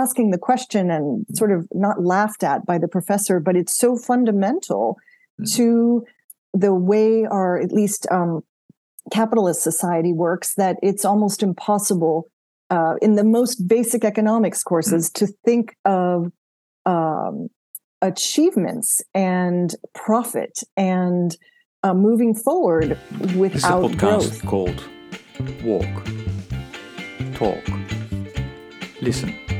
asking the question and sort of not laughed at by the professor, but it's so fundamental mm-hmm. to the way our, at least, um, capitalist society works that it's almost impossible uh, in the most basic economics courses mm-hmm. to think of um, achievements and profit and uh, moving forward without this is a podcast growth. called Walk, Talk, Listen.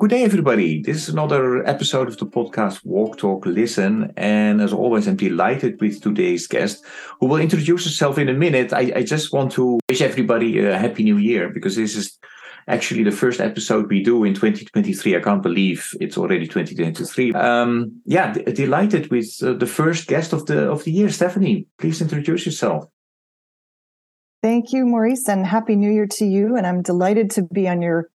Good day, everybody. This is another episode of the podcast Walk, Talk, Listen. And as always, I'm delighted with today's guest who will introduce herself in a minute. I, I just want to wish everybody a happy new year because this is actually the first episode we do in 2023. I can't believe it's already 2023. Um, yeah, d- delighted with uh, the first guest of the of the year, Stephanie. Please introduce yourself. Thank you, Maurice, and happy new year to you. And I'm delighted to be on your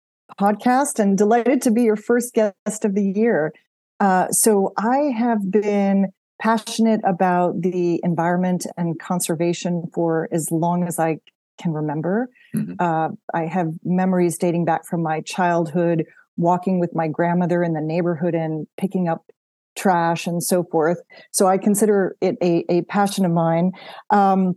podcast and delighted to be your first guest of the year. Uh, so, I have been passionate about the environment and conservation for as long as I can remember. Mm-hmm. Uh, I have memories dating back from my childhood, walking with my grandmother in the neighborhood and picking up trash and so forth. So I consider it a, a passion of mine. Um,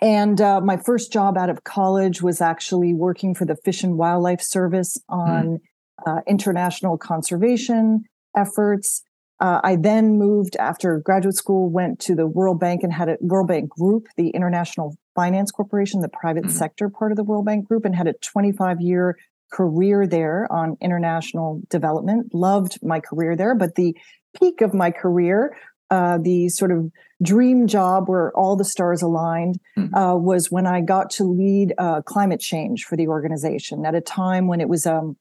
and uh, my first job out of college was actually working for the Fish and Wildlife Service on mm. uh, international conservation efforts. Uh, I then moved after graduate school, went to the World Bank and had a World Bank Group, the International Finance Corporation, the private mm. sector part of the World Bank Group, and had a 25 year career there on international development. Loved my career there, but the peak of my career uh, the sort of dream job where all the stars aligned mm-hmm. uh, was when I got to lead uh, climate change for the organization at a time when it was a um,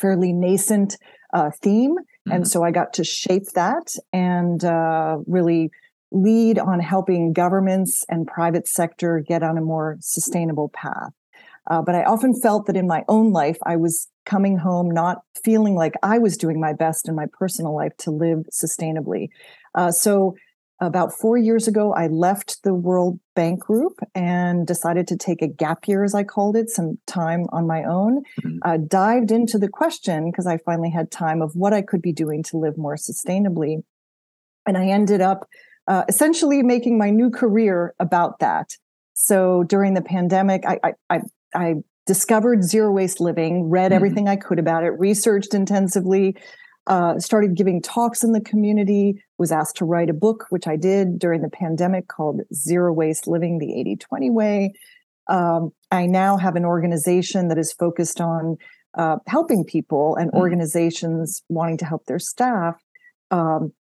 fairly nascent uh, theme. Mm-hmm. And so I got to shape that and uh, really lead on helping governments and private sector get on a more sustainable path. Uh, but I often felt that in my own life, I was coming home not feeling like I was doing my best in my personal life to live sustainably. Uh, so about four years ago, I left the World Bank Group and decided to take a gap year, as I called it, some time on my own. Mm-hmm. Uh, dived into the question because I finally had time of what I could be doing to live more sustainably. And I ended up uh, essentially making my new career about that. So during the pandemic, I, I, I, I discovered zero waste living, read mm-hmm. everything I could about it, researched intensively, uh, started giving talks in the community, was asked to write a book, which I did during the pandemic called Zero Waste Living the 80 20 Way. Um, I now have an organization that is focused on uh, helping people and mm. organizations wanting to help their staff um,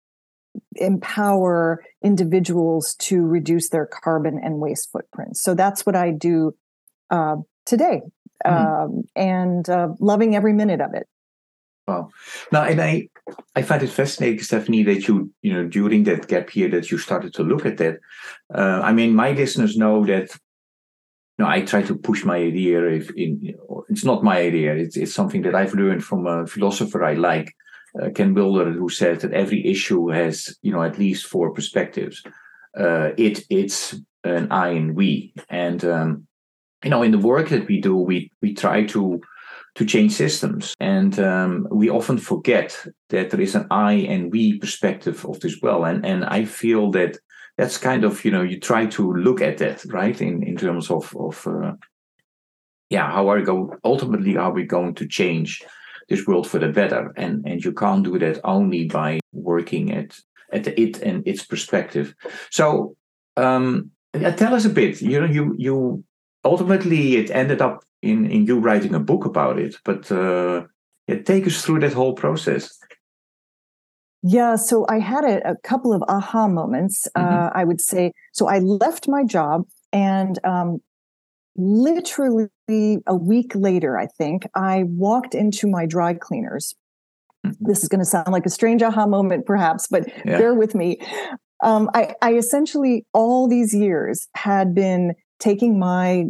empower individuals to reduce their carbon and waste footprints. So that's what I do uh, today. Mm-hmm. Um, and uh, loving every minute of it. Wow. Now, and I, I find it fascinating, Stephanie, that you, you know, during that gap year that you started to look at that. Uh, I mean, my listeners know that, you know, I try to push my idea. If in, it's not my idea, it's it's something that I've learned from a philosopher I like, uh, Ken Wilber, who says that every issue has, you know, at least four perspectives. Uh, it, it's an I and we, and um, you know, in the work that we do, we we try to to change systems. And um, we often forget that there is an I and we perspective of this well. And and I feel that that's kind of you know you try to look at that right in in terms of of uh, yeah how are we go ultimately are we going to change this world for the better and and you can't do that only by working at at the it and its perspective so um tell us a bit you know you you ultimately it ended up in in you writing a book about it but uh, yeah, take us through that whole process. Yeah, so I had a, a couple of aha moments. Mm-hmm. Uh, I would say so. I left my job, and um, literally a week later, I think I walked into my dry cleaners. Mm-hmm. This is going to sound like a strange aha moment, perhaps, but yeah. bear with me. Um, I, I essentially all these years had been taking my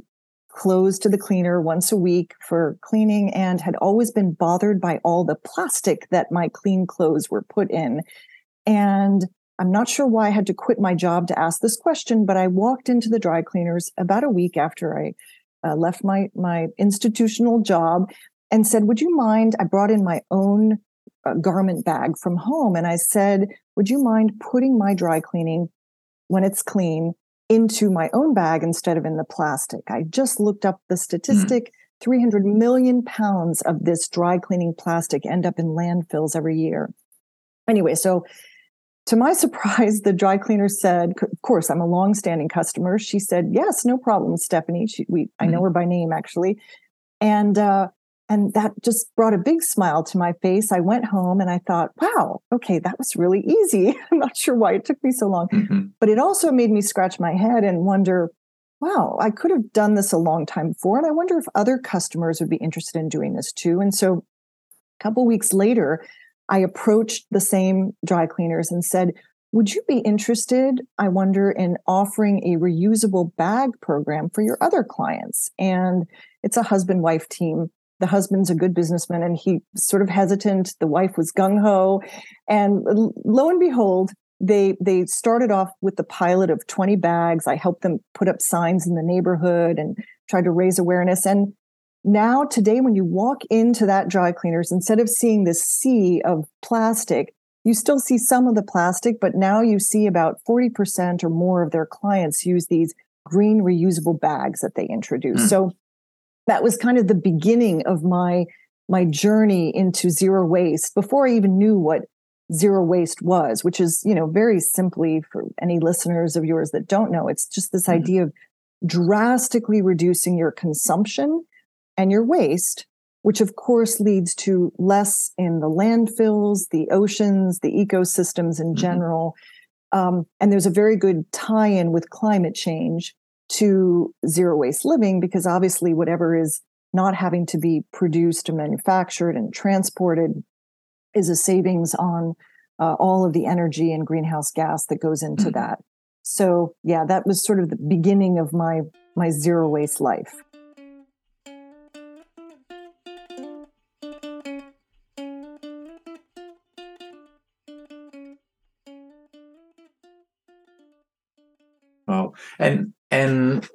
clothes to the cleaner once a week for cleaning and had always been bothered by all the plastic that my clean clothes were put in. And I'm not sure why I had to quit my job to ask this question, but I walked into the dry cleaners about a week after I uh, left my my institutional job and said, "Would you mind?" I brought in my own uh, garment bag from home, and I said, "Would you mind putting my dry cleaning when it's clean into my own bag instead of in the plastic. I just looked up the mm-hmm. statistic. Mm. 300 million pounds of this dry cleaning plastic end up in landfills every year. Anyway, so to my surprise, the dry cleaner said, "Of course, I'm a long-standing customer." She said, "Yes, no problem, Stephanie." She, we, mm-hmm. I know mm-hmm. her by name actually, and uh, and that just brought a big smile to my face. I went home and I thought, wow, okay, that was really easy. I'm not sure why it took me so long, mm-hmm. but it also made me scratch my head and wonder, wow, I could have done this a long time before. And I wonder if other customers would be interested in doing this too. And so a couple weeks later, I approached the same dry cleaners and said, would you be interested, I wonder, in offering a reusable bag program for your other clients? And it's a husband wife team the husband's a good businessman and he sort of hesitant. The wife was gung-ho. And lo and behold they they started off with the pilot of 20 bags. I helped them put up signs in the neighborhood and tried to raise awareness. And now today when you walk into that dry cleaners instead of seeing this sea of plastic you still see some of the plastic but now you see about 40% or more of their clients use these green reusable bags that they introduce. Mm. so that was kind of the beginning of my my journey into zero waste before I even knew what zero waste was, which is, you know, very simply for any listeners of yours that don't know, it's just this mm-hmm. idea of drastically reducing your consumption and your waste, which of course leads to less in the landfills, the oceans, the ecosystems in mm-hmm. general. Um, and there's a very good tie in with climate change to zero waste living because obviously whatever is not having to be produced and manufactured and transported is a savings on uh, all of the energy and greenhouse gas that goes into mm-hmm. that so yeah that was sort of the beginning of my my zero waste life Wow. And and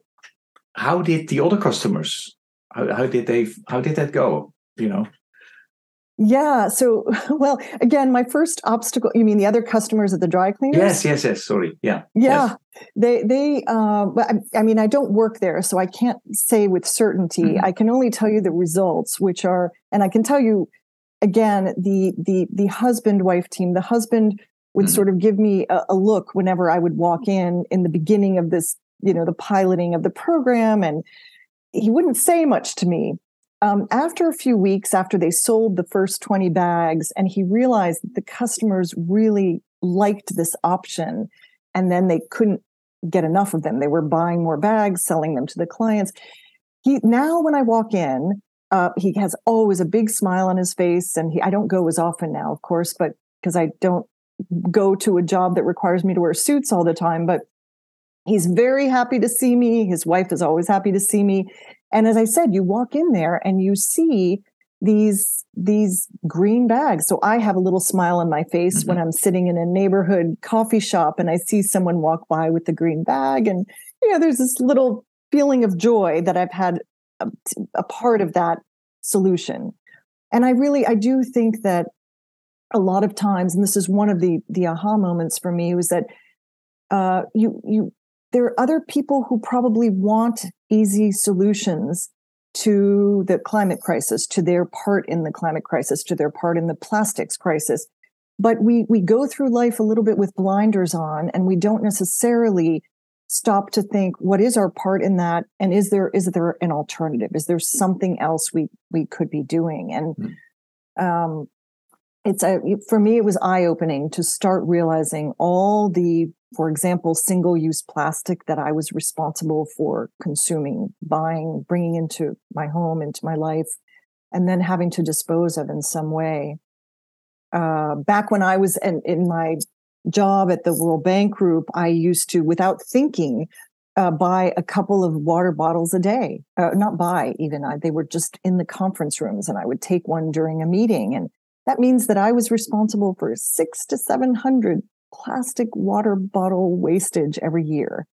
how did the other customers how, how did they how did that go you know yeah so well again my first obstacle you mean the other customers at the dry cleaners yes yes yes sorry yeah yeah yes. they they uh but I, I, mean i don't work there so i can't say with certainty mm-hmm. i can only tell you the results which are and i can tell you again the the the husband wife team the husband would mm-hmm. sort of give me a, a look whenever i would walk in in the beginning of this you know the piloting of the program and he wouldn't say much to me. Um, after a few weeks after they sold the first 20 bags and he realized that the customers really liked this option and then they couldn't get enough of them. They were buying more bags selling them to the clients. He now when i walk in uh, he has always a big smile on his face and he, i don't go as often now of course but because i don't go to a job that requires me to wear suits all the time but He's very happy to see me. His wife is always happy to see me. And as I said, you walk in there and you see these these green bags. So I have a little smile on my face mm-hmm. when I'm sitting in a neighborhood coffee shop and I see someone walk by with the green bag and you know there's this little feeling of joy that I've had a, a part of that solution. And I really I do think that a lot of times and this is one of the the aha moments for me was that uh, you you there are other people who probably want easy solutions to the climate crisis, to their part in the climate crisis, to their part in the plastics crisis. But we we go through life a little bit with blinders on, and we don't necessarily stop to think what is our part in that, and is there is there an alternative? Is there something else we we could be doing? And mm. Um, it's a, for me, it was eye opening to start realizing all the, for example, single use plastic that I was responsible for consuming, buying, bringing into my home, into my life, and then having to dispose of in some way. Uh, back when I was in, in my job at the World Bank Group, I used to, without thinking, uh, buy a couple of water bottles a day. Uh, not buy even, I, they were just in the conference rooms, and I would take one during a meeting. And that means that I was responsible for six to 700 plastic water bottle wastage every year.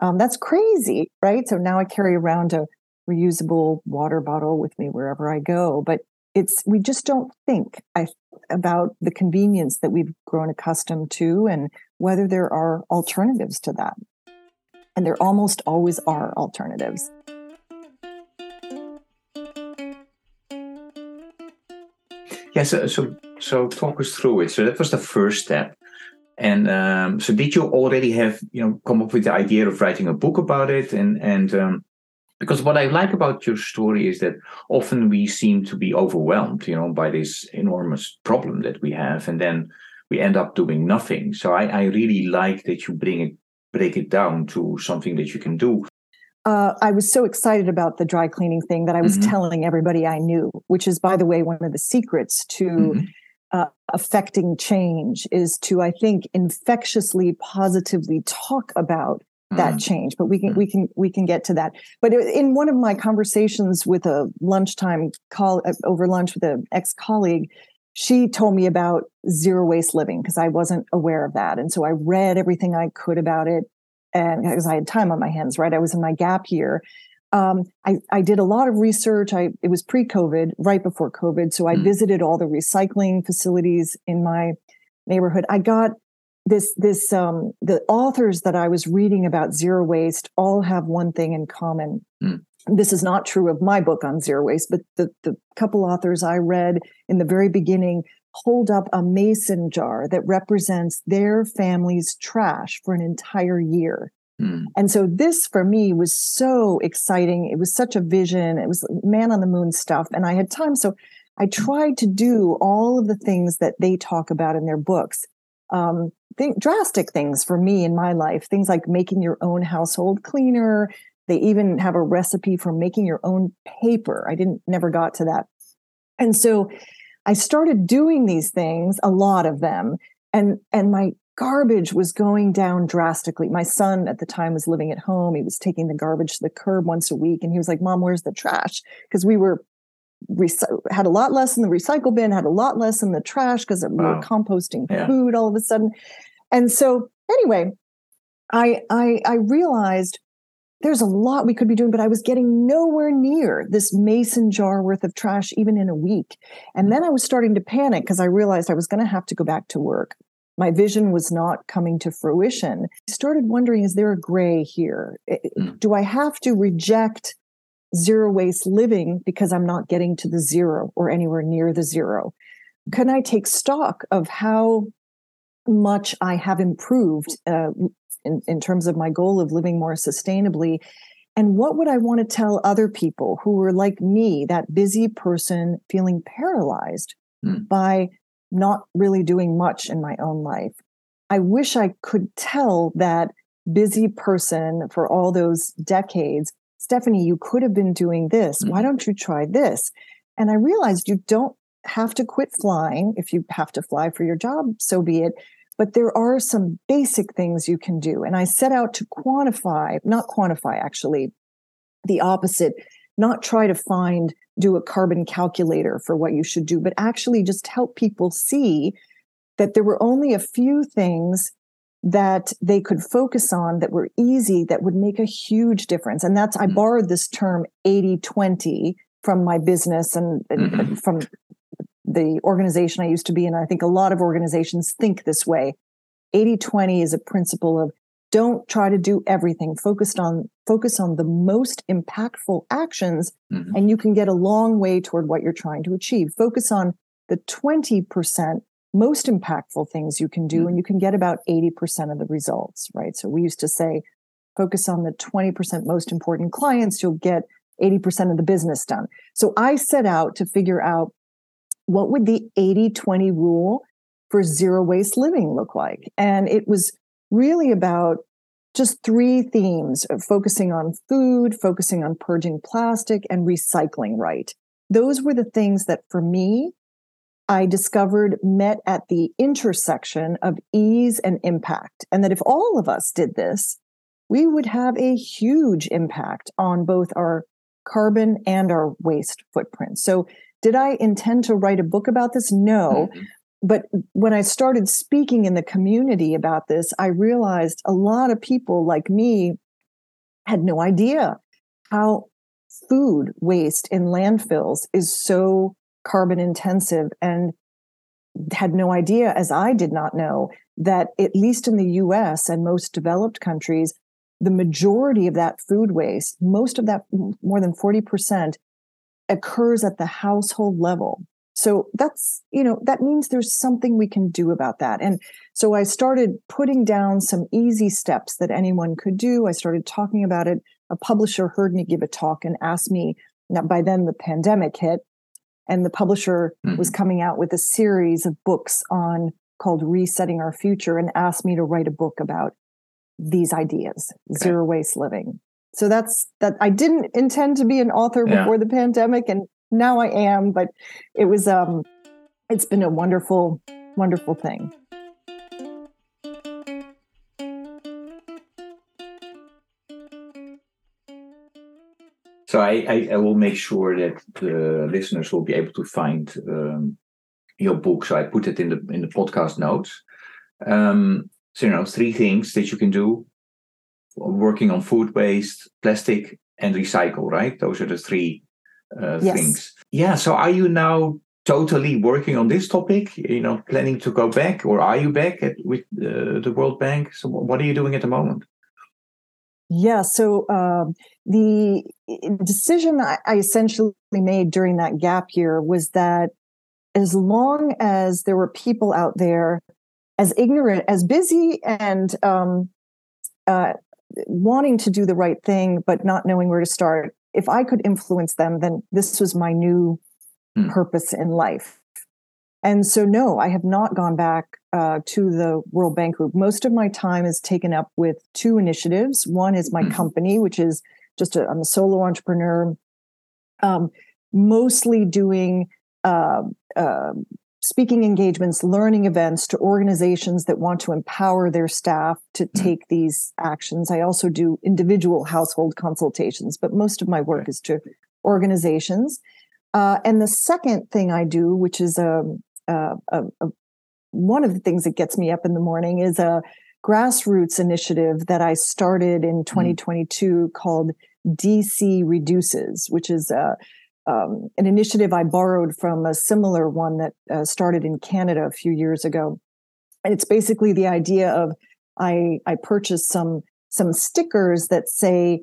Um, that's crazy, right? So now I carry around a reusable water bottle with me wherever I go. But it's we just don't think I, about the convenience that we've grown accustomed to and whether there are alternatives to that and there almost always are alternatives yeah so so, so talk us through it so that was the first step and um, so did you already have you know come up with the idea of writing a book about it and and um, because what I like about your story is that often we seem to be overwhelmed, you know, by this enormous problem that we have, and then we end up doing nothing. So I, I really like that you bring it, break it down to something that you can do. Uh, I was so excited about the dry cleaning thing that I was mm-hmm. telling everybody I knew, which is, by the way, one of the secrets to mm-hmm. Uh, affecting change is to, I think, infectiously positively talk about that mm. change but we can mm. we can we can get to that but in one of my conversations with a lunchtime call uh, over lunch with an ex-colleague she told me about zero waste living because i wasn't aware of that and so i read everything i could about it and because i had time on my hands right i was in my gap year um, I, I did a lot of research. I it was pre-COVID, right before COVID, so I mm. visited all the recycling facilities in my neighborhood. I got this this um, the authors that I was reading about zero waste all have one thing in common. Mm. This is not true of my book on zero waste, but the the couple authors I read in the very beginning hold up a mason jar that represents their family's trash for an entire year. Mm. And so this for me was so exciting. It was such a vision. It was man on the moon stuff. And I had time. So I tried to do all of the things that they talk about in their books um, drastic things for me in my life, things like making your own household cleaner. They even have a recipe for making your own paper. I didn't never got to that. And so I started doing these things, a lot of them, and and my garbage was going down drastically. My son at the time was living at home. He was taking the garbage to the curb once a week and he was like, "Mom, where's the trash?" because we were had a lot less in the recycle bin, had a lot less in the trash because we were composting yeah. food all of a sudden. And so anyway, I, I I realized there's a lot we could be doing, but I was getting nowhere near this mason jar worth of trash even in a week. And mm. then I was starting to panic because I realized I was going to have to go back to work. My vision was not coming to fruition. I started wondering, is there a gray here? Mm. Do I have to reject zero waste living because I'm not getting to the zero or anywhere near the zero? Can I take stock of how much I have improved uh, in, in terms of my goal of living more sustainably? And what would I want to tell other people who were like me, that busy person feeling paralyzed mm. by not really doing much in my own life? I wish I could tell that busy person for all those decades Stephanie, you could have been doing this. Mm-hmm. Why don't you try this? And I realized you don't have to quit flying. If you have to fly for your job, so be it. But there are some basic things you can do. And I set out to quantify, not quantify actually, the opposite, not try to find, do a carbon calculator for what you should do, but actually just help people see that there were only a few things that they could focus on that were easy that would make a huge difference and that's i mm-hmm. borrowed this term 80-20 from my business and, and mm-hmm. from the organization i used to be in i think a lot of organizations think this way 80-20 is a principle of don't try to do everything focused on focus on the most impactful actions mm-hmm. and you can get a long way toward what you're trying to achieve focus on the 20% most impactful things you can do, mm-hmm. and you can get about 80% of the results, right? So we used to say, focus on the 20% most important clients, you'll get 80% of the business done. So I set out to figure out what would the 80 20 rule for zero waste living look like? And it was really about just three themes of focusing on food, focusing on purging plastic, and recycling right. Those were the things that for me, I discovered met at the intersection of ease and impact. And that if all of us did this, we would have a huge impact on both our carbon and our waste footprint. So, did I intend to write a book about this? No. Mm-hmm. But when I started speaking in the community about this, I realized a lot of people like me had no idea how food waste in landfills is so carbon intensive and had no idea, as I did not know, that at least in the US and most developed countries, the majority of that food waste, most of that, more than 40%, occurs at the household level. So that's, you know, that means there's something we can do about that. And so I started putting down some easy steps that anyone could do. I started talking about it. A publisher heard me give a talk and asked me, now by then the pandemic hit, and the publisher mm-hmm. was coming out with a series of books on called Resetting Our Future and asked me to write a book about these ideas, okay. zero waste living. So that's that I didn't intend to be an author yeah. before the pandemic and now I am, but it was um it's been a wonderful wonderful thing. So I, I, I, will make sure that the listeners will be able to find um, your book. So I put it in the in the podcast notes. Um, so you know, three things that you can do: working on food waste, plastic, and recycle. Right? Those are the three uh, yes. things. Yeah. So are you now totally working on this topic? You know, planning to go back, or are you back at, with uh, the World Bank? So what are you doing at the moment? Yeah. So um, the decision I, I essentially made during that gap year was that as long as there were people out there as ignorant, as busy, and um, uh, wanting to do the right thing, but not knowing where to start, if I could influence them, then this was my new hmm. purpose in life. And so, no, I have not gone back uh, to the World Bank Group. Most of my time is taken up with two initiatives. One is my mm-hmm. company, which is just a, I'm a solo entrepreneur, um, mostly doing uh, uh, speaking engagements, learning events to organizations that want to empower their staff to mm-hmm. take these actions. I also do individual household consultations, but most of my work is to organizations. Uh, and the second thing I do, which is a, uh, a, a, one of the things that gets me up in the morning is a grassroots initiative that I started in 2022 mm. called DC Reduces, which is a, um, an initiative I borrowed from a similar one that uh, started in Canada a few years ago. And it's basically the idea of I, I purchased some some stickers that say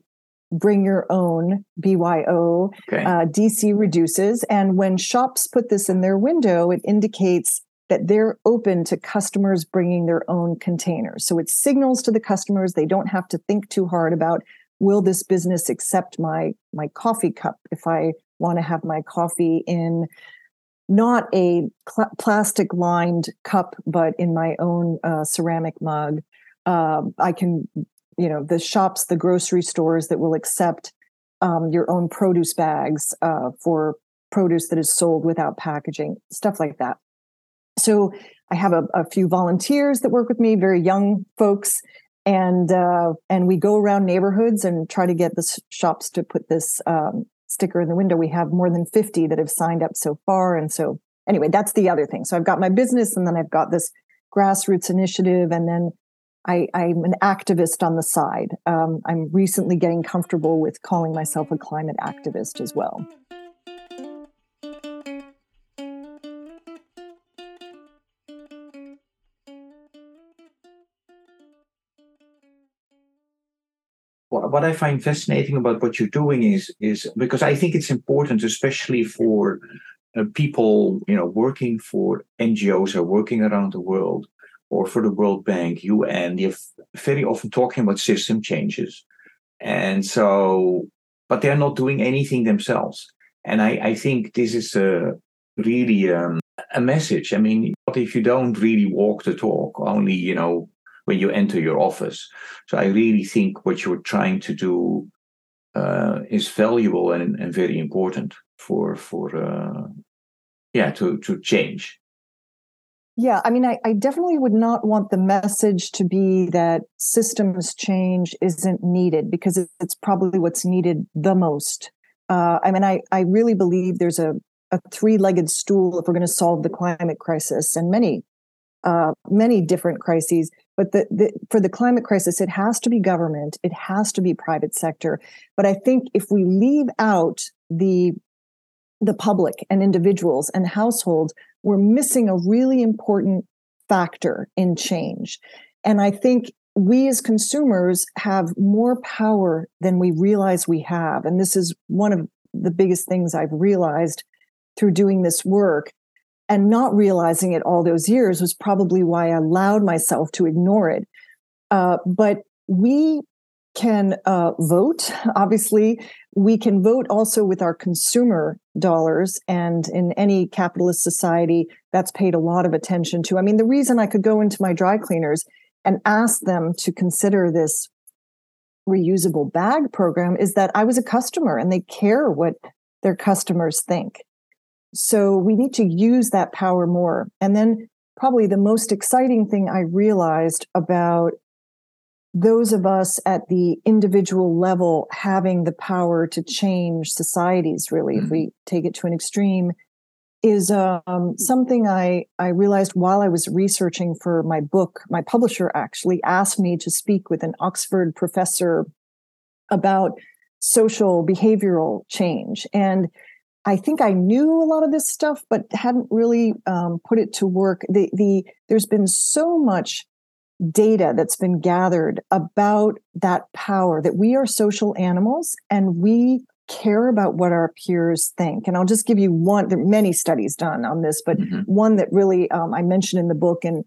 bring your own BYO. Okay. Uh, DC reduces. And when shops put this in their window, it indicates that they're open to customers bringing their own containers. So it signals to the customers they don't have to think too hard about will this business accept my my coffee cup if I want to have my coffee in not a cl- plastic lined cup but in my own uh, ceramic mug. Uh, I can you know the shops the grocery stores that will accept um, your own produce bags uh, for produce that is sold without packaging stuff like that so i have a, a few volunteers that work with me very young folks and uh, and we go around neighborhoods and try to get the shops to put this um, sticker in the window we have more than 50 that have signed up so far and so anyway that's the other thing so i've got my business and then i've got this grassroots initiative and then I, am an activist on the side. Um, I'm recently getting comfortable with calling myself a climate activist as well. What I find fascinating about what you're doing is is because I think it's important, especially for uh, people you know working for NGOs or working around the world, or for the World Bank, UN, you're very often talking about system changes. And so, but they're not doing anything themselves. And I, I think this is a, really um, a message. I mean, what if you don't really walk the talk, only, you know, when you enter your office? So I really think what you're trying to do uh, is valuable and, and very important for, for uh, yeah, to, to change. Yeah, I mean, I, I, definitely would not want the message to be that systems change isn't needed because it's probably what's needed the most. Uh, I mean, I, I really believe there's a, a three legged stool if we're going to solve the climate crisis and many, uh, many different crises. But the, the, for the climate crisis, it has to be government, it has to be private sector. But I think if we leave out the the public and individuals and households, we're missing a really important factor in change. And I think we as consumers have more power than we realize we have. And this is one of the biggest things I've realized through doing this work. And not realizing it all those years was probably why I allowed myself to ignore it. Uh, but we can uh, vote. Obviously, we can vote also with our consumer dollars. And in any capitalist society, that's paid a lot of attention to. I mean, the reason I could go into my dry cleaners and ask them to consider this reusable bag program is that I was a customer and they care what their customers think. So we need to use that power more. And then, probably the most exciting thing I realized about those of us at the individual level having the power to change societies really mm-hmm. if we take it to an extreme is um, something I, I realized while I was researching for my book. My publisher actually asked me to speak with an Oxford professor about social behavioral change. And I think I knew a lot of this stuff, but hadn't really um, put it to work. The, the, there's been so much data that's been gathered about that power that we are social animals and we care about what our peers think. And I'll just give you one, there are many studies done on this, but mm-hmm. one that really um, I mentioned in the book and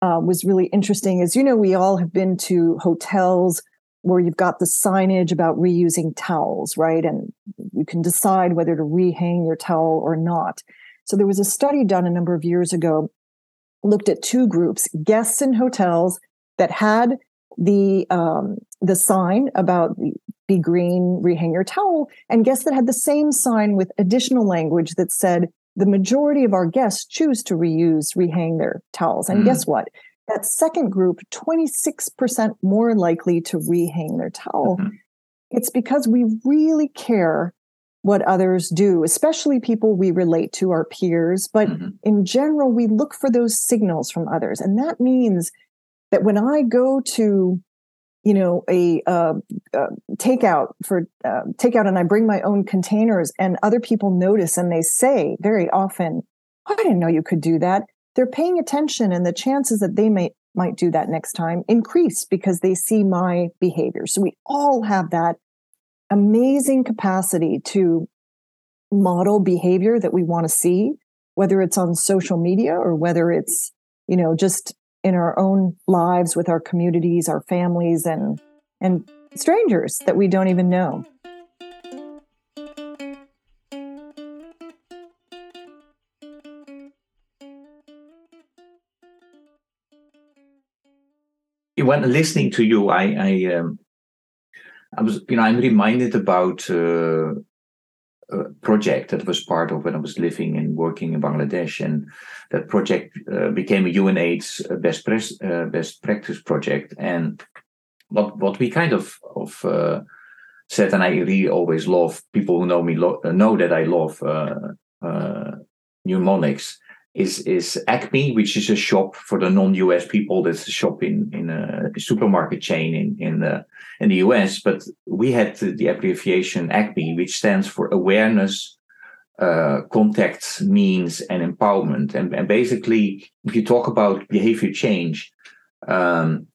uh, was really interesting is, you know, we all have been to hotels where you've got the signage about reusing towels, right? And you can decide whether to rehang your towel or not. So there was a study done a number of years ago looked at two groups guests in hotels that had the um, the sign about be green rehang your towel and guests that had the same sign with additional language that said the majority of our guests choose to reuse rehang their towels and mm. guess what that second group 26% more likely to rehang their towel mm-hmm. it's because we really care what others do, especially people we relate to, our peers. But mm-hmm. in general, we look for those signals from others. And that means that when I go to, you know, a uh, uh, takeout for uh, takeout and I bring my own containers and other people notice and they say very often, oh, I didn't know you could do that. They're paying attention and the chances that they may might do that next time increase because they see my behavior. So we all have that amazing capacity to model behavior that we want to see, whether it's on social media or whether it's, you know, just in our own lives with our communities, our families and and strangers that we don't even know. When listening to you, I, I um, I was, you know, I'm reminded about uh, a project that was part of when I was living and working in Bangladesh, and that project uh, became a UNAIDS uh, best press, uh, best practice project. And what what we kind of of uh, said, and I really always love people who know me lo- know that I love uh, mnemonics is is Acme, which is a shop for the non-US people. That's a shop in in a supermarket chain in in the in the US. But we had the, the abbreviation Acme, which stands for Awareness, uh, Contacts, Means, and Empowerment. And and basically, if you talk about behavior change, um,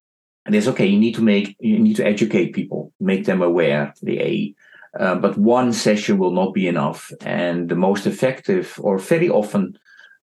okay. You need to make you need to educate people, make them aware. The A. Uh, but one session will not be enough. And the most effective, or very often,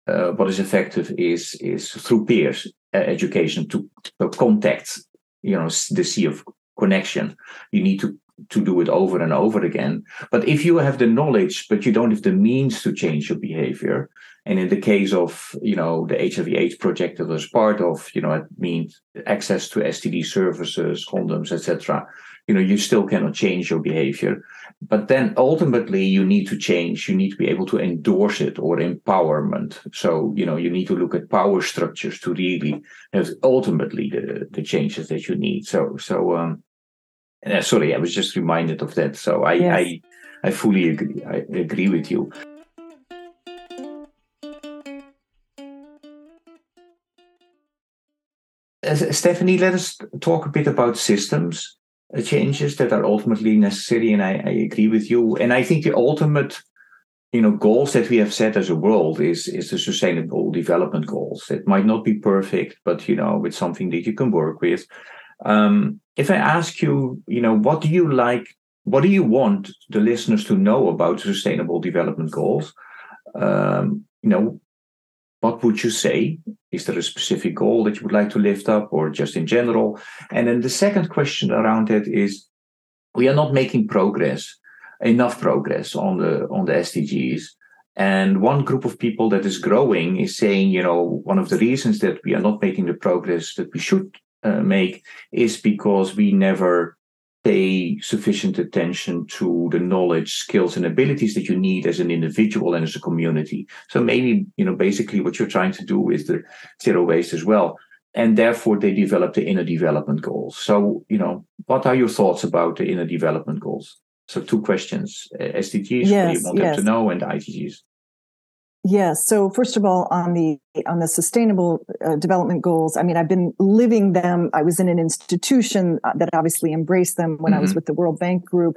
uh, what is effective is is through peers uh, education to, to contact you know the sea of connection you need to to do it over and over again. But if you have the knowledge, but you don't have the means to change your behavior, and in the case of you know the HIV/AIDS project that was part of, you know, it means access to STD services, condoms, etc. You know, you still cannot change your behavior. But then ultimately, you need to change. You need to be able to endorse it or empowerment. So you know, you need to look at power structures to really have ultimately the the changes that you need. So so um, uh, sorry, I was just reminded of that. So I yes. I, I fully agree. I agree with you. Uh, Stephanie, let us talk a bit about systems changes that are ultimately necessary, and I, I, agree with you. And I think the ultimate, you know, goals that we have set as a world is is the sustainable development goals. It might not be perfect, but you know, it's something that you can work with. Um, if I ask you, you know, what do you like? What do you want the listeners to know about sustainable development goals? Um, you know, what would you say? Is there a specific goal that you would like to lift up, or just in general? And then the second question around it is, we are not making progress, enough progress on the on the SDGs. And one group of people that is growing is saying, you know, one of the reasons that we are not making the progress that we should uh, make is because we never pay sufficient attention to the knowledge, skills, and abilities that you need as an individual and as a community. So maybe, you know, basically what you're trying to do is the zero waste as well. And therefore they develop the inner development goals. So, you know, what are your thoughts about the inner development goals? So two questions. SDGs, yes, what do you want yes. them to know, and IDGs. Yes. So first of all, on the on the sustainable uh, development goals, I mean, I've been living them. I was in an institution uh, that obviously embraced them when mm-hmm. I was mm-hmm. with the World Bank Group.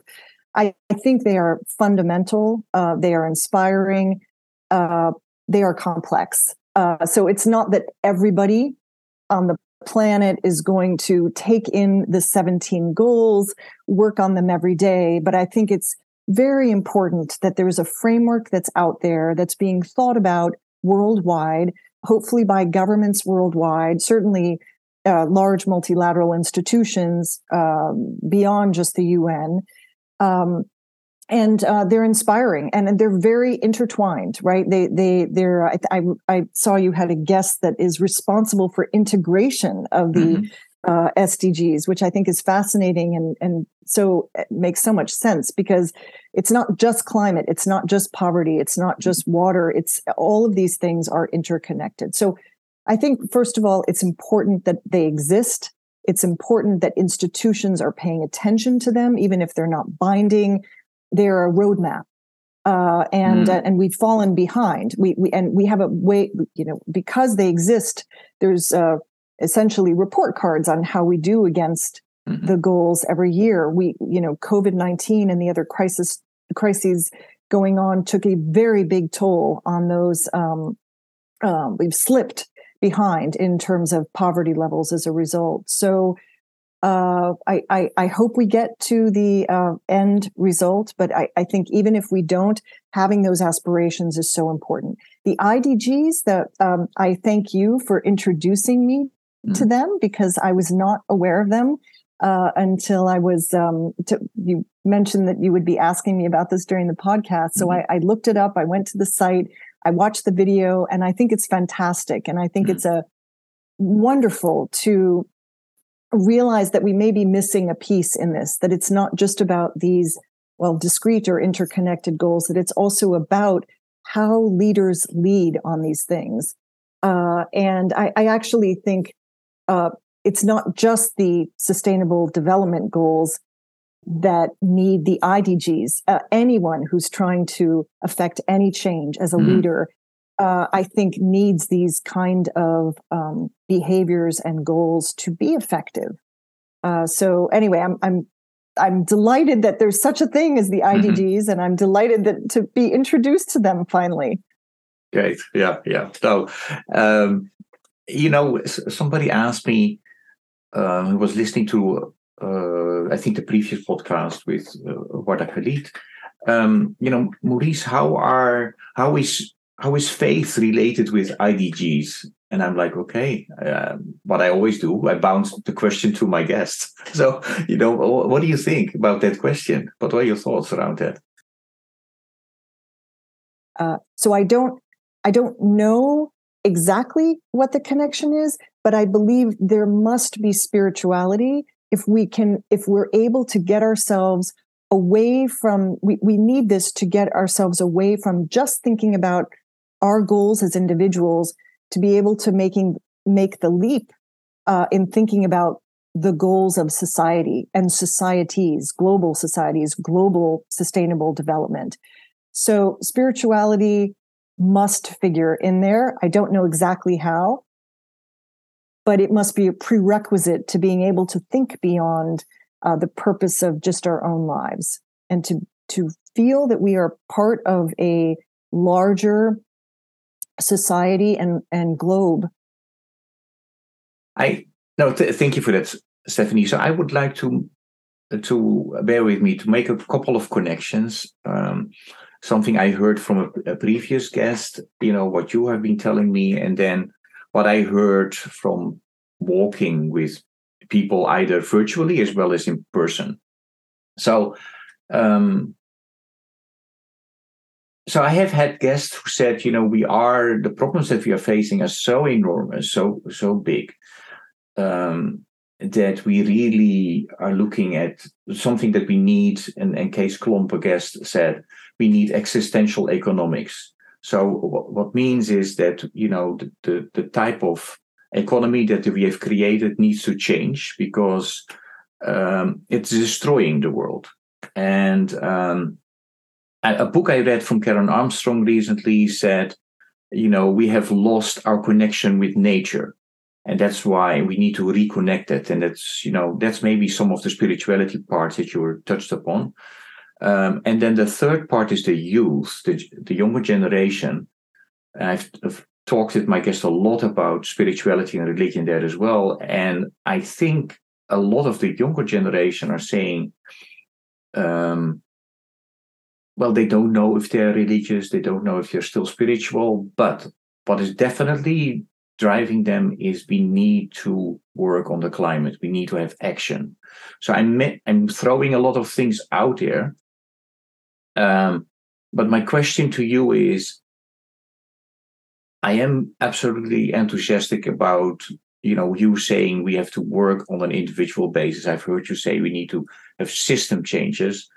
I, I think they are fundamental. Uh, they are inspiring. Uh, they are complex. Uh, so it's not that everybody on the planet is going to take in the 17 goals, work on them every day, but I think it's very important that there's a framework that's out there that's being thought about worldwide, hopefully by governments worldwide, certainly uh, large multilateral institutions um, beyond just the UN. Um, and uh, they're inspiring and they're very intertwined right they they they're I, I, I saw you had a guest that is responsible for integration of the mm-hmm uh, SDGs, which I think is fascinating and and so makes so much sense because it's not just climate, it's not just poverty, it's not mm-hmm. just water, it's all of these things are interconnected. So I think first of all, it's important that they exist. It's important that institutions are paying attention to them, even if they're not binding. They're a roadmap. Uh, and mm. uh, and we've fallen behind. We, we and we have a way, you know, because they exist. There's uh, essentially report cards on how we do against mm-hmm. the goals every year. We, you know, COVID 19 and the other crisis crises going on took a very big toll on those. Um, um, we've slipped behind in terms of poverty levels as a result. So uh, I, I, I, hope we get to the uh, end result, but I, I, think even if we don't, having those aspirations is so important. The IDGs that um, I thank you for introducing me mm. to them because I was not aware of them uh, until I was. Um, to, you mentioned that you would be asking me about this during the podcast, so mm. I, I, looked it up. I went to the site, I watched the video, and I think it's fantastic. And I think mm. it's a wonderful to realize that we may be missing a piece in this. That it's not just about these well discrete or interconnected goals. That it's also about how leaders lead on these things. Uh, and I, I, actually think uh, it's not just the sustainable development goals that need the IDGs. Uh, anyone who's trying to affect any change as a mm-hmm. leader, uh, I think, needs these kind of um, behaviors and goals to be effective. Uh, so anyway, I'm I'm I'm delighted that there's such a thing as the IDGs, mm-hmm. and I'm delighted that to be introduced to them finally. Great, yeah, yeah. So, um, you know, somebody asked me uh, who was listening to, uh, I think, the previous podcast with uh, Warda Khalid. Um, you know, Maurice, how are how is how is faith related with IDGs? and I'm like, okay, uh, what I always do, I bounce the question to my guest. So, you know, what do you think about that question? What are your thoughts around that? Uh, so I don't, I don't know exactly what the connection is, but I believe there must be spirituality if we can, if we're able to get ourselves away from, we, we need this to get ourselves away from just thinking about our goals as individuals to be able to making, make the leap uh, in thinking about the goals of society and societies, global societies, global sustainable development. So spirituality must figure in there. I don't know exactly how, but it must be a prerequisite to being able to think beyond uh, the purpose of just our own lives and to to feel that we are part of a larger society and and globe. I no, th- thank you for that, Stephanie. So I would like to to bear with me to make a couple of connections. Um, something I heard from a, a, previous guest, you know, what you have been telling me, and then what I heard from walking with people either virtually as well as in person. So, um, so I have had guests who said, you know, we are the problems that we are facing are so enormous, so so big, um, that we really are looking at something that we need. And, and Kees Klomp, a guest, said we need existential economics. So what, means is that you know the, the, the type of economy that we have created needs to change because um, it's destroying the world. And um, a book I read from Karen Armstrong recently said, you know, we have lost our connection with nature. And that's why we need to reconnect it. And that's, you know, that's maybe some of the spirituality parts that you were touched upon. Um, and then the third part is the youth, the, the younger generation. I've, I've, talked with my guests a lot about spirituality and religion there as well. And I think a lot of the younger generation are saying, um, well, they don't know if they're religious, they don't know if they're still spiritual, but what is definitely driving them is we need to work on the climate. We need to have action. So I'm, I'm throwing a lot of things out there um, but my question to you is I am absolutely enthusiastic about you know you saying we have to work on an individual basis. I've heard you say we need to have system changes.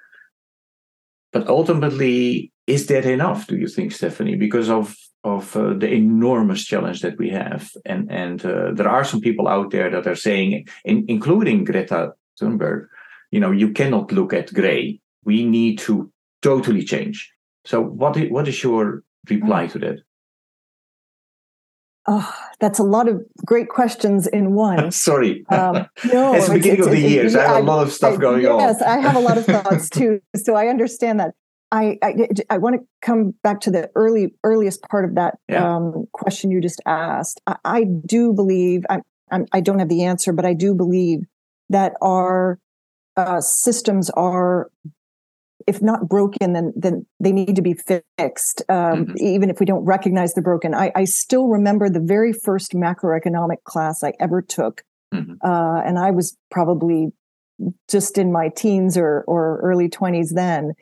But ultimately, is that enough? Do you think, Stephanie? Because of of uh, the enormous challenge that we have, and and uh, there are some people out there that are saying, in, including Greta Thunberg, you know, you cannot look at gray. We need to totally change. So, what is, what is your reply to that? Oh, that's a lot of great questions in one. Sorry. Um, no, it's the beginning it's, of the year. So I have a lot of stuff I, going yes, on. Yes, I have a lot of thoughts too. So I understand that. I, I, I want to come back to the early earliest part of that yeah. um, question you just asked. I, I do believe I, I'm, I do not have the answer, but I do believe that our uh, systems are if not broken, then then they need to be fixed, um, mm-hmm. even if we don't recognize they're broken. I, I, still remember the very first macroeconomic class I ever took, mm-hmm. uh, and I was probably just in my teens or or early twenties then,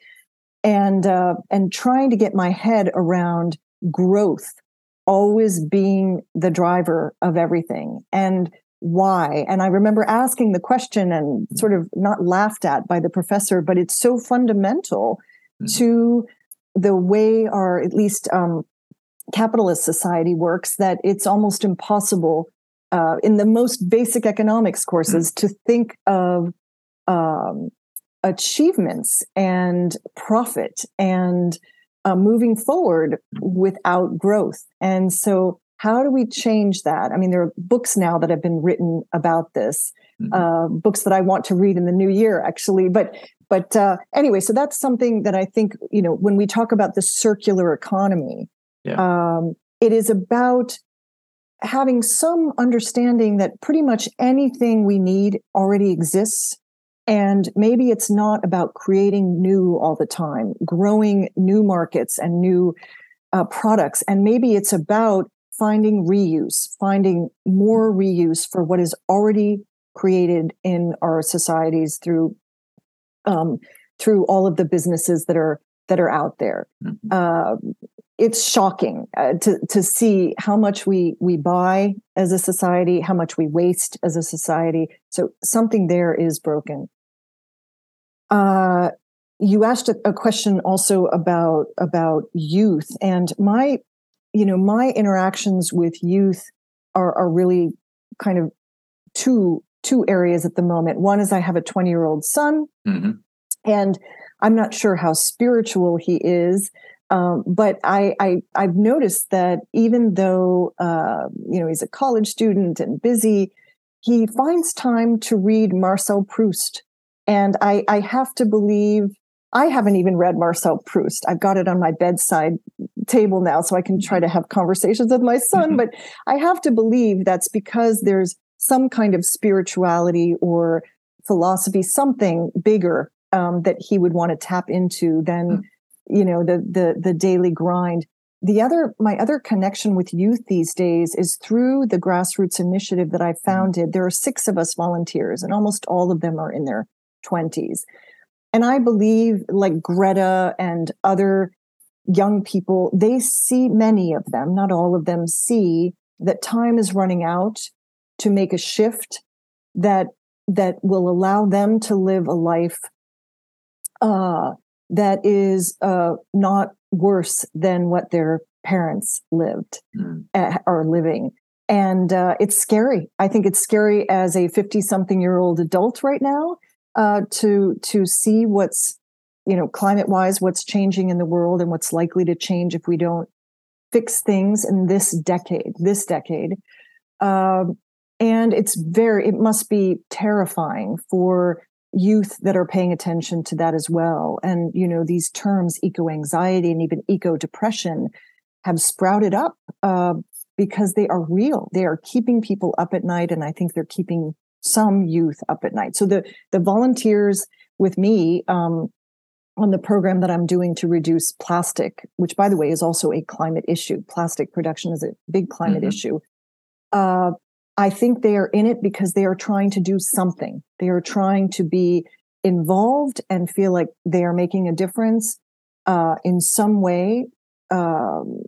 and uh, and trying to get my head around growth always being the driver of everything and why? And I remember asking the question and sort of not laughed at by the professor, but it's so fundamental mm-hmm. to the way our, at least, um, capitalist society works that it's almost impossible uh, in the most basic economics courses mm-hmm. to think of um, achievements and profit and uh, moving forward without growth. And so how do we change that? I mean, there are books now that have been written about this, mm-hmm. uh, books that I want to read in the new year, actually. But but uh, anyway, so that's something that I think you know when we talk about the circular economy, yeah. um, it is about having some understanding that pretty much anything we need already exists. And maybe it's not about creating new all the time, growing new markets and new uh, products. And maybe it's about finding reuse, finding more reuse for what is already created in our societies through um, through all of the businesses that are that are out there. Mm-hmm. Uh, it's shocking uh, to to see how much we we buy as a society, how much we waste as a society. So something there is broken. Uh, you asked a, a question also about about youth, and my you know my interactions with youth are are really kind of two two areas at the moment. One is I have a 20 year old son, mm-hmm. and I'm not sure how spiritual he is. Um, but I, I have noticed that even though uh, you know he's a college student and busy, he finds time to read Marcel Proust, and I, I have to believe I haven't even read Marcel Proust. I've got it on my bedside table now, so I can try to have conversations with my son. Mm-hmm. But I have to believe that's because there's some kind of spirituality or philosophy, something bigger um, that he would want to tap into than mm-hmm. you know the the the daily grind. The other my other connection with youth these days is through the grassroots initiative that I mm-hmm. founded. There are six of us volunteers, and almost all of them are in their twenties. And I believe, like Greta and other young people, they see many of them, not all of them, see that time is running out to make a shift that that will allow them to live a life uh, that is uh, not worse than what their parents lived mm. are living and uh, it's scary i think it's scary as a 50 something year old adult right now uh, to to see what's you know climate wise what's changing in the world and what's likely to change if we don't fix things in this decade this decade. Um, and it's very it must be terrifying for youth that are paying attention to that as well. And you know these terms eco anxiety and even eco depression have sprouted up uh, because they are real. They are keeping people up at night and i think they're keeping some youth up at night so the the volunteers with me um, on the program that i'm doing to reduce plastic which by the way is also a climate issue plastic production is a big climate mm-hmm. issue uh, I think they are in it because they are trying to do something. They are trying to be involved and feel like they are making a difference uh, in some way um,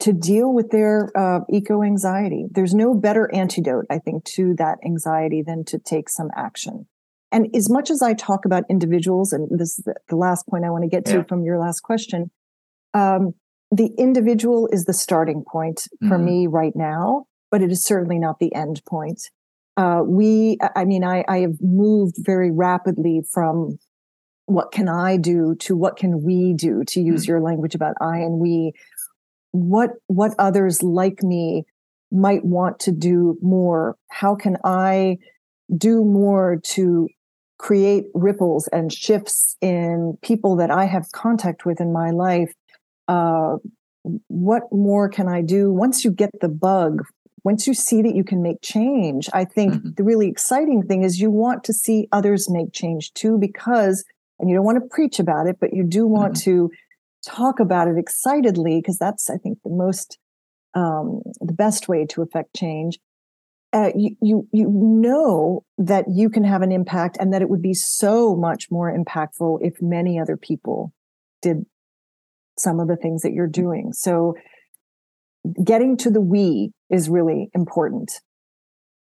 to deal with their uh, eco anxiety. There's no better antidote, I think, to that anxiety than to take some action. And as much as I talk about individuals, and this is the last point I want to get to yeah. from your last question, um, the individual is the starting point for mm-hmm. me right now but it is certainly not the end point. Uh, we, I mean, I, I have moved very rapidly from what can I do to what can we do, to use mm. your language about I and we. What what others like me might want to do more? How can I do more to create ripples and shifts in people that I have contact with in my life? Uh, what more can I do once you get the bug once you see that you can make change, I think mm-hmm. the really exciting thing is you want to see others make change too, because, and you don't want to preach about it, but you do want mm-hmm. to talk about it excitedly, because that's, I think, the most, um, the best way to affect change. Uh, you, you you know that you can have an impact and that it would be so much more impactful if many other people did some of the things that you're doing. So getting to the we is really important.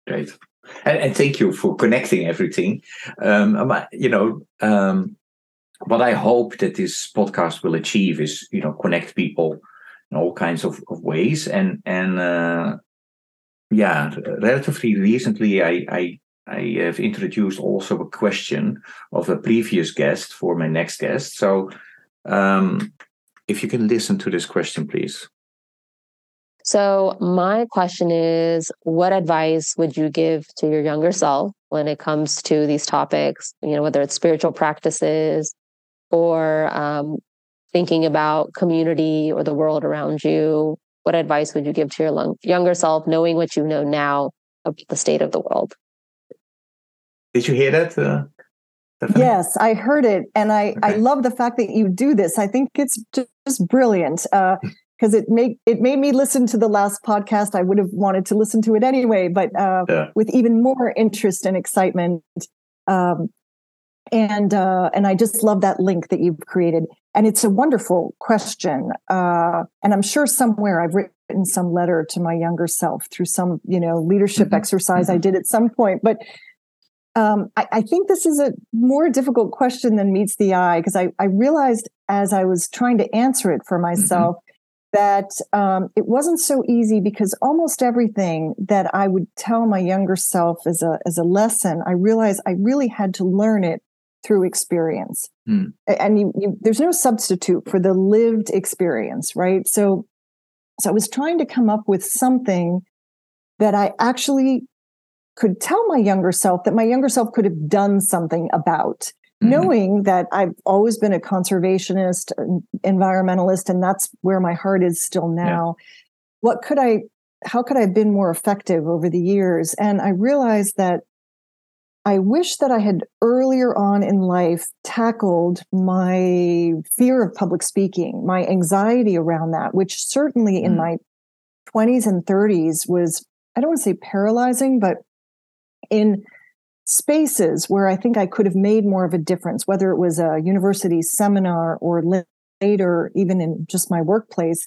Great. And, and thank you for connecting everything. Um, you know, um, what I hope that this podcast will achieve is, you know, connect people in all kinds of, of ways. And and uh, yeah, relatively recently, I, I I have introduced also a question of a previous guest for my next guest. So, um, if you can listen to this question, please. So, my question is what advice would you give to your younger self when it comes to these topics, you know, whether it's spiritual practices or um, thinking about community or the world around you? What advice would you give to your younger self, knowing what you know now of the state of the world? Did you hear that? Uh, yes, I heard it, and I okay. I love the fact that you do this. I think it's just brilliant. Uh, because it made it made me listen to the last podcast. I would have wanted to listen to it anyway, but uh, yeah. with even more interest and excitement. Um, and uh, and I just love that link that you've created, and it's a wonderful question. Uh, and I'm sure somewhere I've written some letter to my younger self through some you know leadership mm-hmm. exercise mm-hmm. I did at some point, but. Um, I, I, think this is a more difficult question than meets the eye because I, I realized as I was trying to answer it for mm-hmm. myself that um, it wasn't so easy because almost everything that I would tell my younger self as a as a lesson, I realized I really had to learn it through experience, mm. and you, you, there's no substitute for the lived experience, right? So, so I was trying to come up with something that I actually could tell my younger self that my younger self could have done something about Mm-hmm. knowing that I've always been a conservationist, environmentalist, and that's where my heart is still now. Yeah. What could I, how could I have been more effective over the years? And I realized that I wish that I had earlier on in life tackled my fear of public speaking, my anxiety around that, which certainly mm. in my 20s and 30s was, I don't want to say paralyzing, but in spaces where I think I could have made more of a difference, whether it was a university seminar or later, even in just my workplace.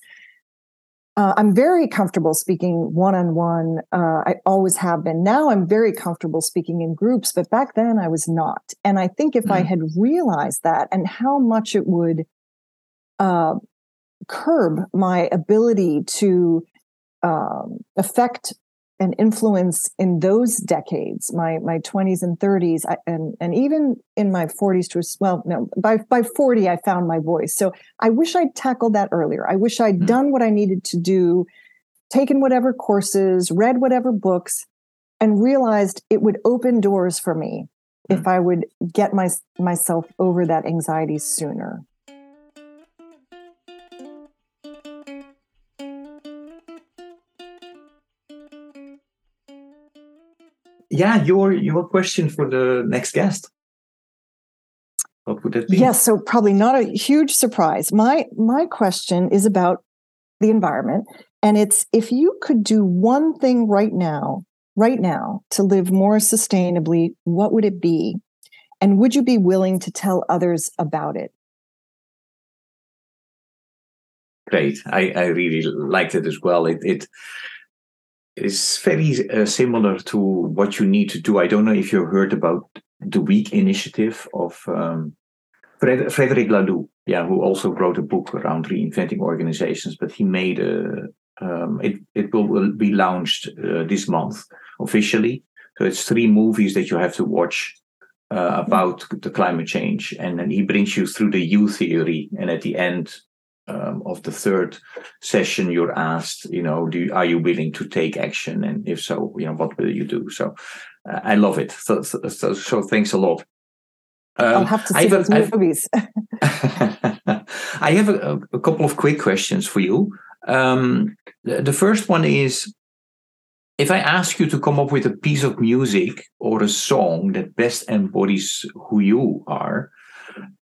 Uh, I'm very comfortable speaking one on one. I always have been. Now I'm very comfortable speaking in groups, but back then I was not. And I think if mm. I had realized that and how much it would uh, curb my ability to um, affect an influence in those decades, my my 20s and 30s, and and even in my 40s to well, no, by by 40 I found my voice. So I wish I'd tackled that earlier. I wish i had mm-hmm. done what I needed to do, taken whatever courses, read whatever books, and realized it would open doors for me mm-hmm. if I would get my myself over that anxiety sooner. Yeah, your your question for the next guest. What would it be? Yes, so probably not a huge surprise. My my question is about the environment, and it's if you could do one thing right now, right now, to live more sustainably, what would it be? And would you be willing to tell others about it? Great. I, I really liked it as well. It it is very uh, similar to what you need to do. I don't know if you heard about the Week initiative of um, Fred- Laloux, yeah, who also wrote a book around reinventing organizations. But he made a um, it it will be launched uh, this month officially. So it's three movies that you have to watch uh, about the climate change, and then he brings you through the U theory, and at the end um, of the third session, you're asked, you know, do are you willing to take action, and if so, you know, what will you do? So, uh, I love it. So, so, so, thanks a lot. Um, I'll have to see those movies. I have a, a, couple of quick questions for you. Um, the, the first one is if I ask you to come up with a piece of music or a song that best embodies who you are,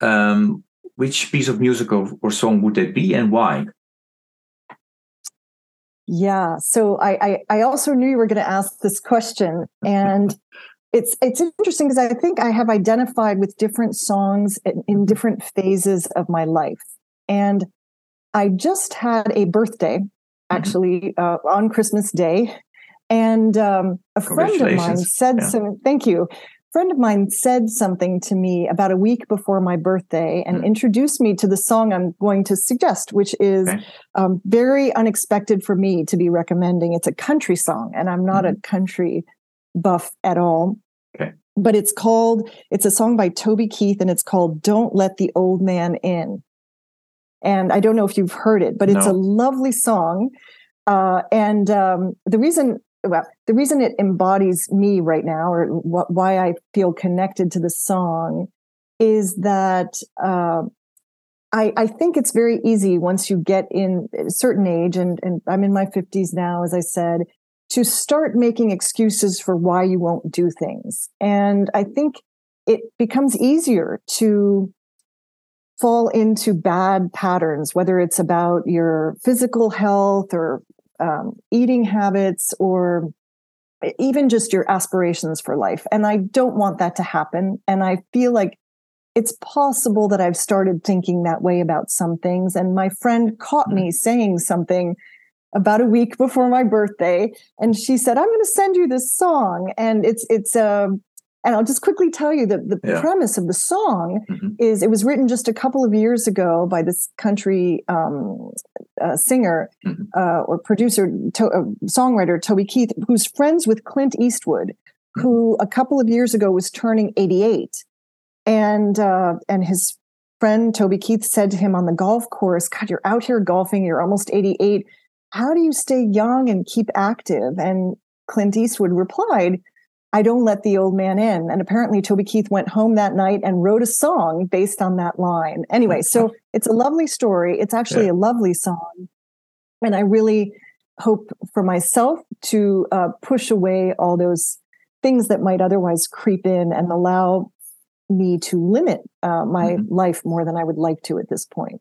um, which piece of music or, or song would that be and why? Yeah, so I, I, I also knew you were going to ask this question, and it's it's interesting because I think I have identified with different songs in, in different phases of my life, and I just had a birthday mm-hmm. actually uh, on Christmas Day, and um, a friend of mine said yeah. some. Thank you friend of mine said something to me about a week before my birthday and mm. introduced me to the song I'm going to suggest, which is okay. um, very unexpected for me to be recommending. It's a country song, and I'm not mm. a hmm. country buff at all. Okay. But it's called, it's a song by Toby Keith, and it's called Don't Let the Old Man In. And I don't know if you've heard it, but it's no. a lovely song. Uh, and um, the reason well, the reason it embodies me right now, or why I feel connected to the song, is that uh, I, I, think it's very easy once you get in a certain age, and, and I'm in my 50s now, as I said, to start making excuses for why you won't do things. And I think it becomes easier to fall into bad patterns, whether it's about your physical health or um, eating habits or even just your aspirations for life. And I don't want that to happen. And I feel like it's possible that I've started thinking that way about some things. And my friend caught me saying something about a week before my birthday. And she said, I'm going to send you this song. And it's, it's, a. And I'll just quickly tell you that the yeah. premise of the song mm-hmm. is it was written just a couple of years ago by this country um, uh, singer mm-hmm. uh, or producer, to, uh, songwriter Toby Keith, who's friends with Clint Eastwood, mm-hmm. who a couple of years ago was turning 88, and uh, and his friend Toby Keith said to him on the golf course, "God, you're out here golfing. You're almost 88. How do you stay young and keep active?" And Clint Eastwood replied I don't let the old man in. And apparently, Toby Keith went home that night and wrote a song based on that line. Anyway, so it's a lovely story. It's actually yeah. a lovely song. And I really hope for myself to uh, push away all those things that might otherwise creep in and allow me to limit uh, my mm-hmm. life more than I would like to at this point.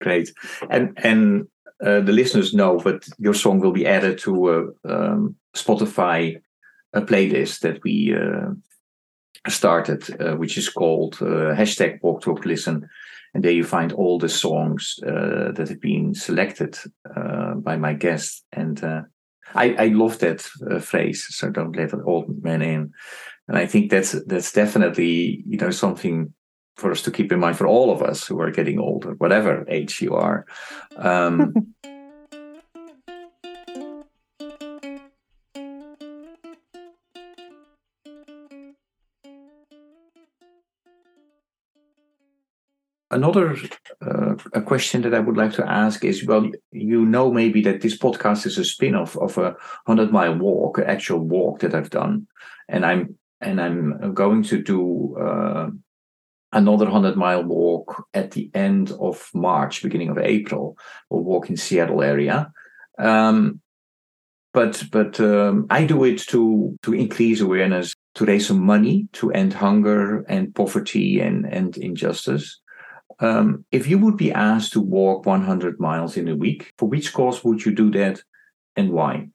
Great. And, and, uh, the listeners know, but your song will be added to uh, um, Spotify a playlist that we uh, started, uh, which is called uh, hashtag Walk Talk Listen. And there you find all the songs that have been selected by my guests. And I, I love that phrase. So don't let an old man in. And I think that's that's definitely you know something for us to keep in mind for all of us who are getting older, whatever age you are. Um, another uh, a question that I would like to ask is well, you know, maybe that this podcast is a spin off of a 100 mile walk, an actual walk that I've done. And I'm and I'm going to do uh, another 100 mile walk at the end of March, beginning of April. We'll walk in Seattle area. Um, but but um, I do it to to increase awareness, to raise some money, to end hunger and poverty and and injustice. Um, if you would be asked to walk 100 miles in a week, for which cause would you do that and why?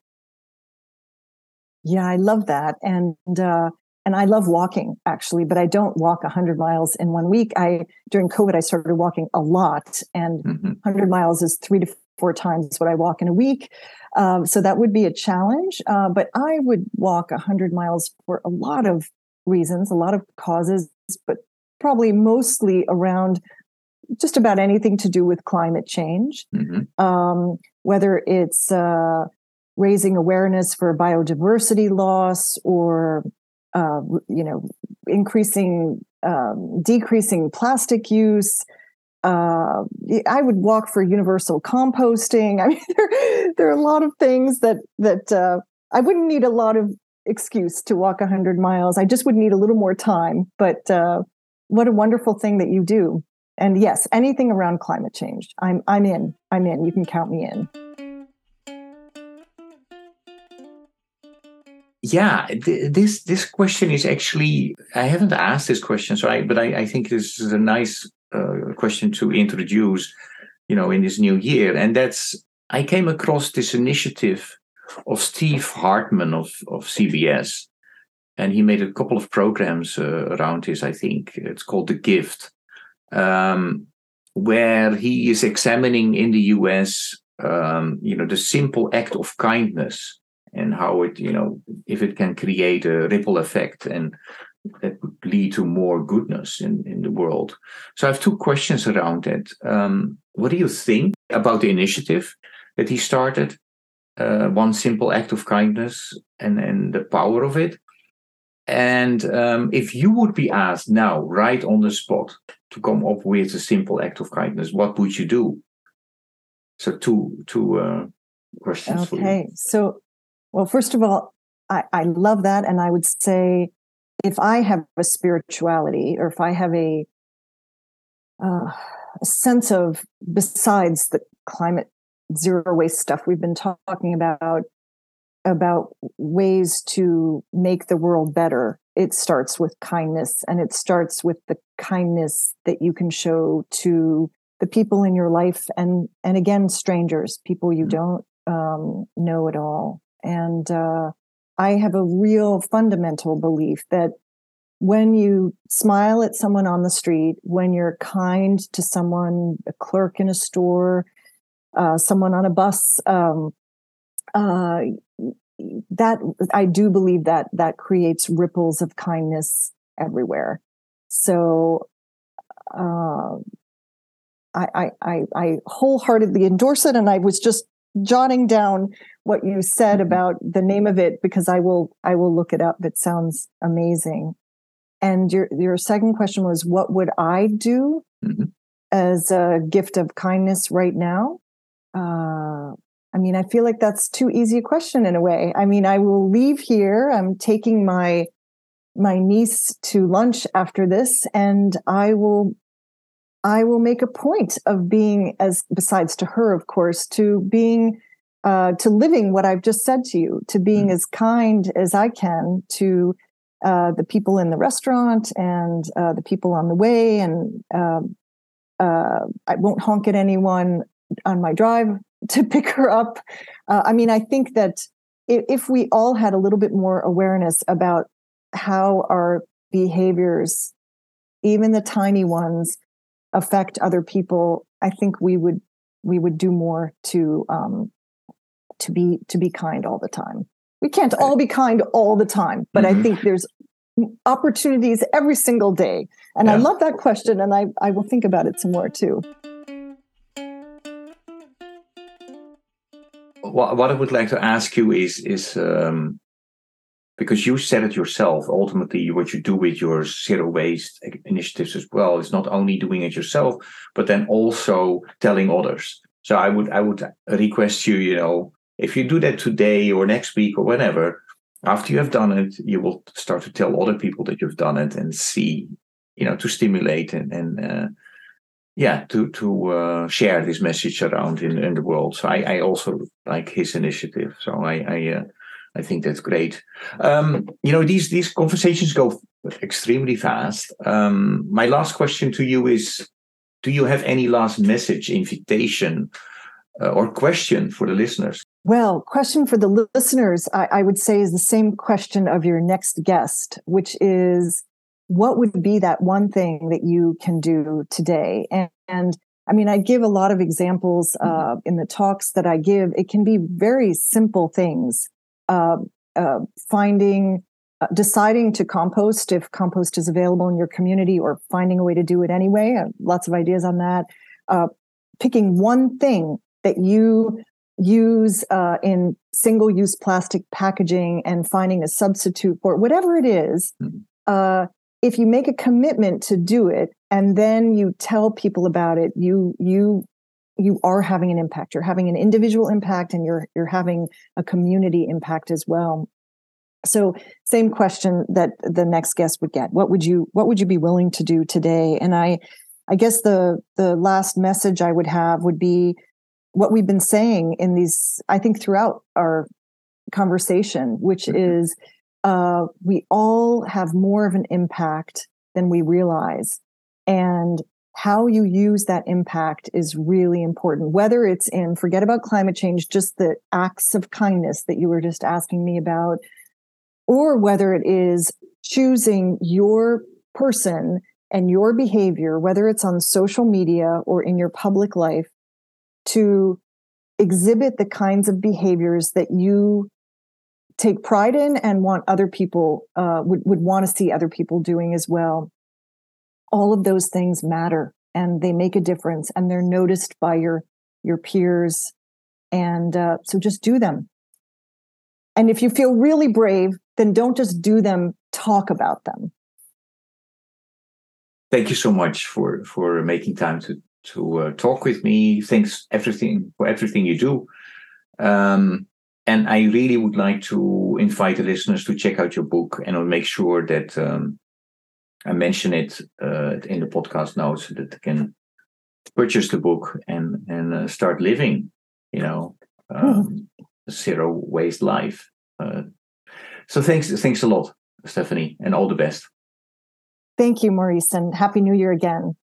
Yeah, I love that. And, uh, and I love walking actually, but I don't walk 100 miles in one week. I, during COVID, I started walking a lot and mm-hmm. 100 miles is three to four times what I walk in a week. Um, so that would be a challenge. Uh, but I would walk 100 miles for a lot of reasons, a lot of causes, but probably mostly around just about anything to do with climate change, mm-hmm. um, whether it's uh, raising awareness for biodiversity loss or uh, you know increasing um, decreasing plastic use. Uh, I would walk for universal composting. I mean, there, there are a lot of things that that uh, I wouldn't need a lot of excuse to walk 100 miles. I just would need a little more time. But uh, what a wonderful thing that you do and yes, anything around climate change, I'm I'm in. I'm in. You can count me in. Yeah, th- this this question is actually I haven't asked this question, so I but I, I think this is a nice uh, question to introduce, you know, in this new year, and that's I came across this initiative of Steve Hartman of of CBS, and he made a couple of programs uh, around this. I think it's called The Gift, um, where he is examining in the US, um, you know, the simple act of kindness and how it, you know, if it can create a ripple effect and that would lead to more goodness in, in the world. So I have two questions around that. Um, what do you think about the initiative that he started? Uh, one simple act of kindness and, and the power of it. And um, if you would be asked now, right on the spot, to come up with a simple act of kindness, what would you do? So two two uh, questions. For you. Okay, so well, first of all, I, I love that, and I would say if I have a spirituality or if I have a, uh, a sense of besides the climate zero waste stuff we've been talking about about ways to make the world better. It starts with kindness and it starts with the kindness that you can show to the people in your life and and again strangers people you don't um, know at all. And uh, i have a real fundamental belief that when you smile at someone on the street when you're kind to someone a clerk in a store uh, someone on a bus um, uh, that I do believe that that creates ripples of kindness everywhere. So uh, I, I, I wholeheartedly endorse it, and I was just jotting down what you said mm-hmm. about the name of it because I will I will look it up. It sounds amazing. And your your second question was, what would I do mm-hmm. as a gift of kindness right now? Uh, I mean, I feel like that's too easy a question in a way. I mean, I will leave here. I'm taking my my niece to lunch after this and I will I will make a point of being as besides to her of course to being uh, to living what I've just said to you, to being mm-hmm. as kind as I can to uh, the people in the restaurant and uh, the people on the way, and um, uh, I won't honk at anyone on my drive to pick her up. Uh, I mean, I think that if, if we all had a little bit more awareness about how our behaviors, even the tiny ones, affect other people, I think we would we would do more to um, to be to be kind all the time. We can't all be kind all the time, but mm-hmm. I think there's opportunities every single day. And yeah. I love that question, and I I will think about it some more too. What, what I would like to ask you is is um, because you said it yourself. Ultimately, what you do with your zero waste initiatives as well is not only doing it yourself, but then also telling others. So I would I would request you, you know, if you do that today or next week or whenever, after you have done it, you will start to tell other people that you've done it and see, you know, to stimulate and and uh, yeah to to uh, share this message around in, in the world. So I, I also like his initiative. So i i uh, i think that's great. Um, you know these these conversations go extremely fast. Um, my last question to you is do you have any last message invitation uh, or question for the listeners? Well question for the listeners I, I would say is the same question of your next guest which is what would be that one thing that you can do today? And, and I mean, I give a lot of examples mm-hmm. uh, in the talks that I give. It can be very simple things. Uh, uh, finding, uh, deciding to compost if compost is available in your community, or finding a way to do it anyway. Uh, lots of ideas on that. Uh, picking one thing that you use in single-use plastic packaging and finding a substitute for it, whatever it is, mm-hmm if you make a commitment to do it and then you tell people about it you you you are having an impact. You're having an individual impact and you're you're having a community impact as well. So same question that the next guest would get. What would you what would you be willing to do today? And i i guess the the last message i would have would be what we've been saying in these i think throughout our conversation which mm-hmm. is uh, we all have more of an impact than we realize. And how you use that impact is really important, whether it's in, forget about climate change, just the acts of kindness that you were just asking me about, or whether it is choosing your person and your behavior, whether it's on social media or in your public life, to exhibit the kinds of behaviors that you take pride in and want other people uh, would, would want to see other people doing as well. All of those things matter and they make a difference and they're noticed by your your peers and uh, so just do them. And if you feel really brave then don't just do them talk about them. Thank you so much for for making time to to uh, talk with me. Thanks everything for everything you do. Um, and I really would like to invite the listeners to check out your book, and I'll make sure that um, I mention it uh, in the podcast notes so that they can purchase the book and and uh, start living, you know, um, a zero waste life. Uh, so thanks, thanks a lot. Stephanie, and all the best. Thank you, Maurice, and Happy New Year again.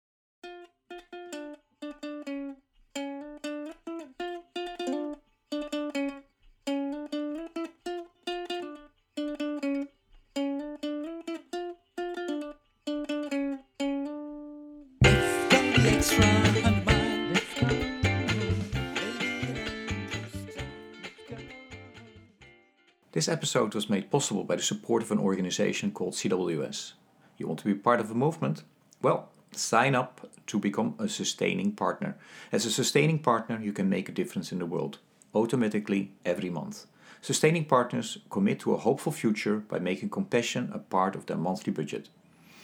Episode was made possible by the support of an organization called CWS. You want to be part of a movement? Well, sign up to become a sustaining partner. As a sustaining partner, you can make a difference in the world automatically every month. Sustaining partners commit to a hopeful future by making compassion a part of their monthly budget.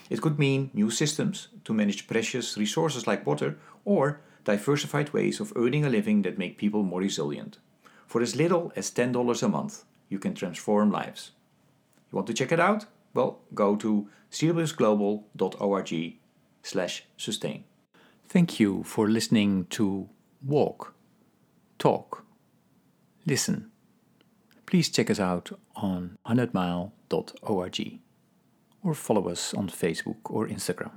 It could mean new systems to manage precious resources like water or diversified ways of earning a living that make people more resilient. For as little as $10 a month, you can transform lives. You want to check it out? Well, go to cwsglobal.org slash sustain. Thank you for listening to Walk, Talk, Listen. Please check us out on 100mile.org or follow us on Facebook or Instagram.